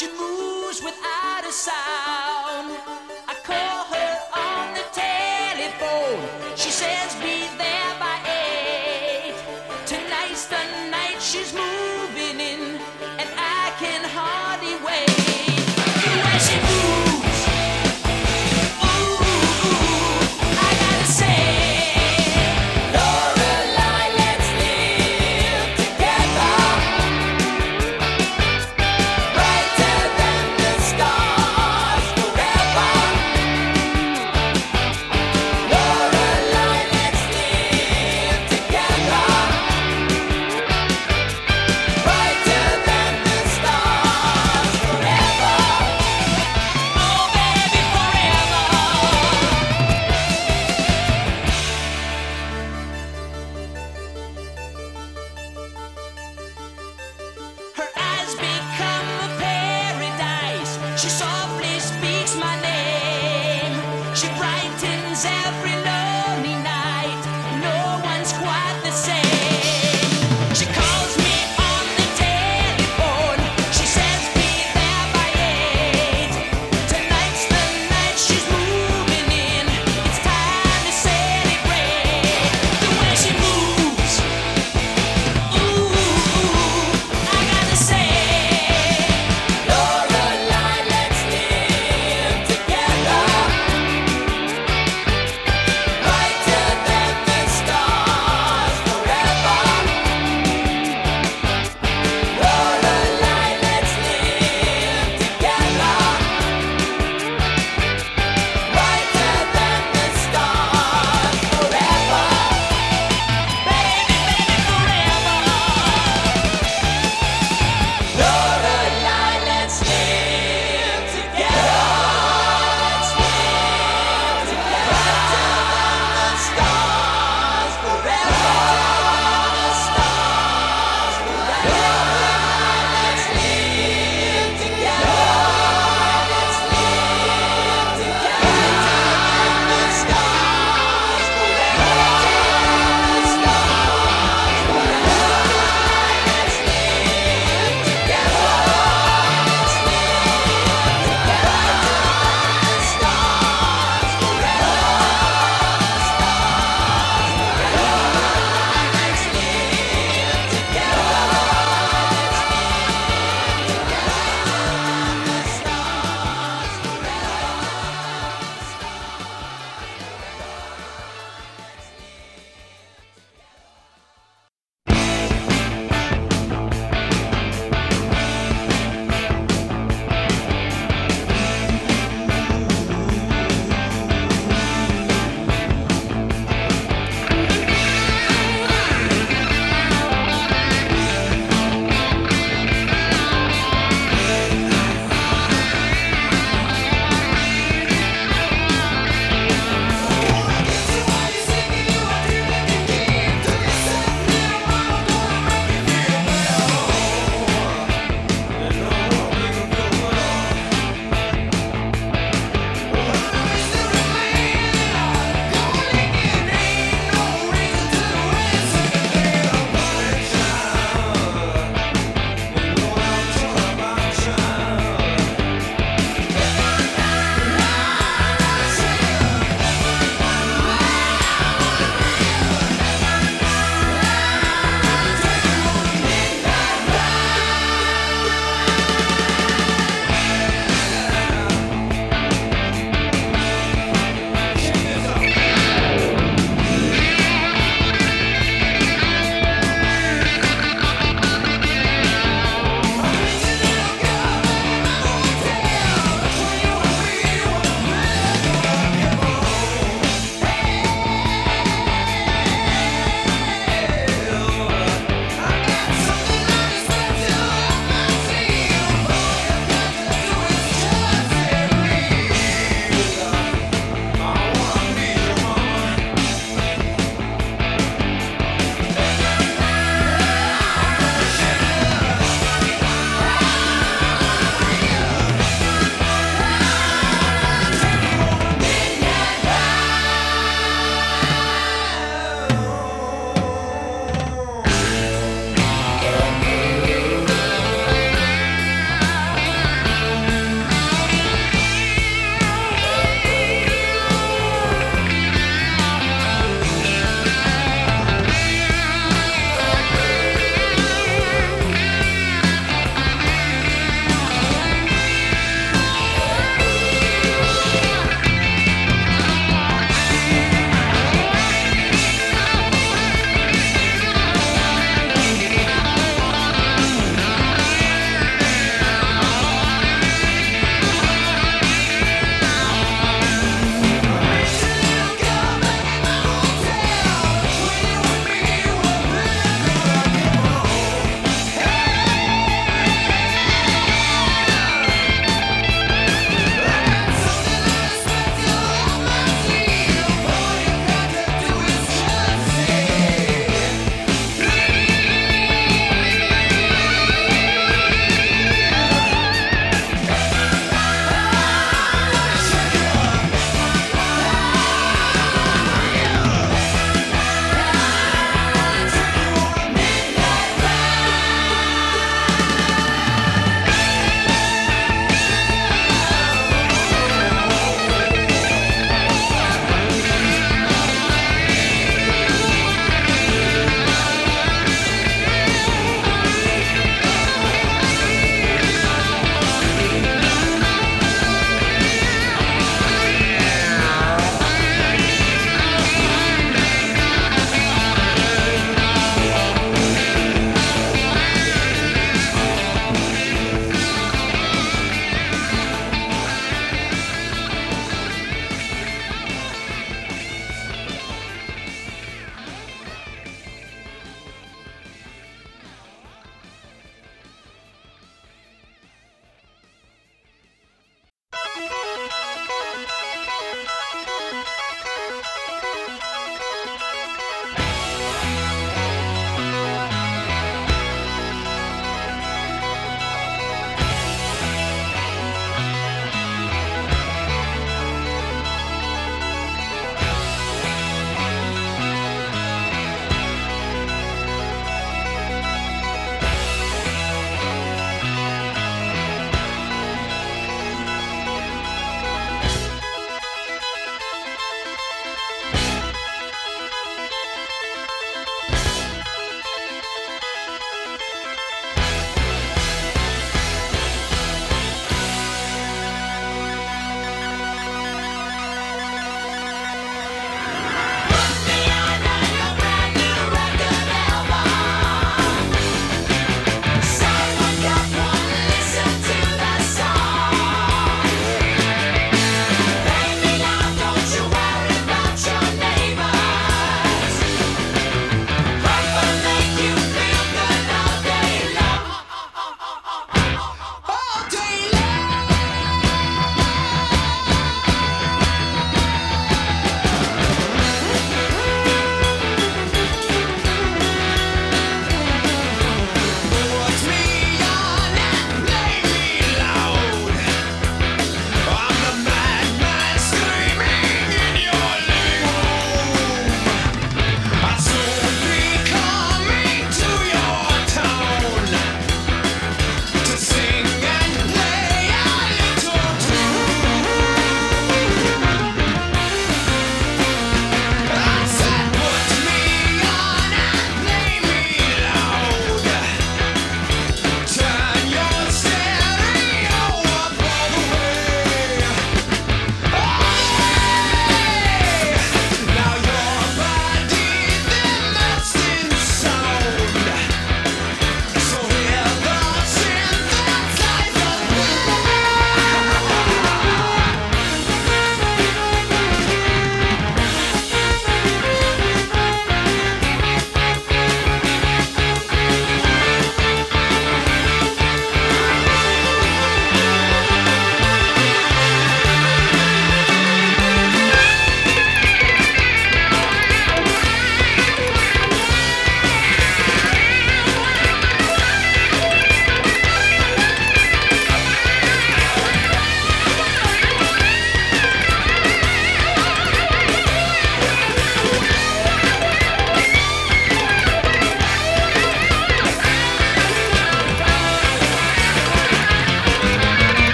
Brighter than without a forever.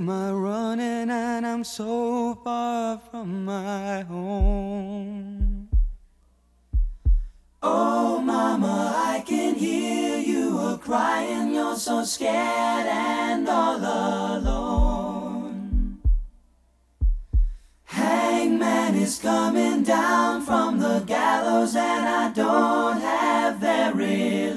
My running, and I'm so far from my home. Oh, mama, I can hear you a crying. You're so scared and all alone. Hangman is coming down from the gallows, and I don't have very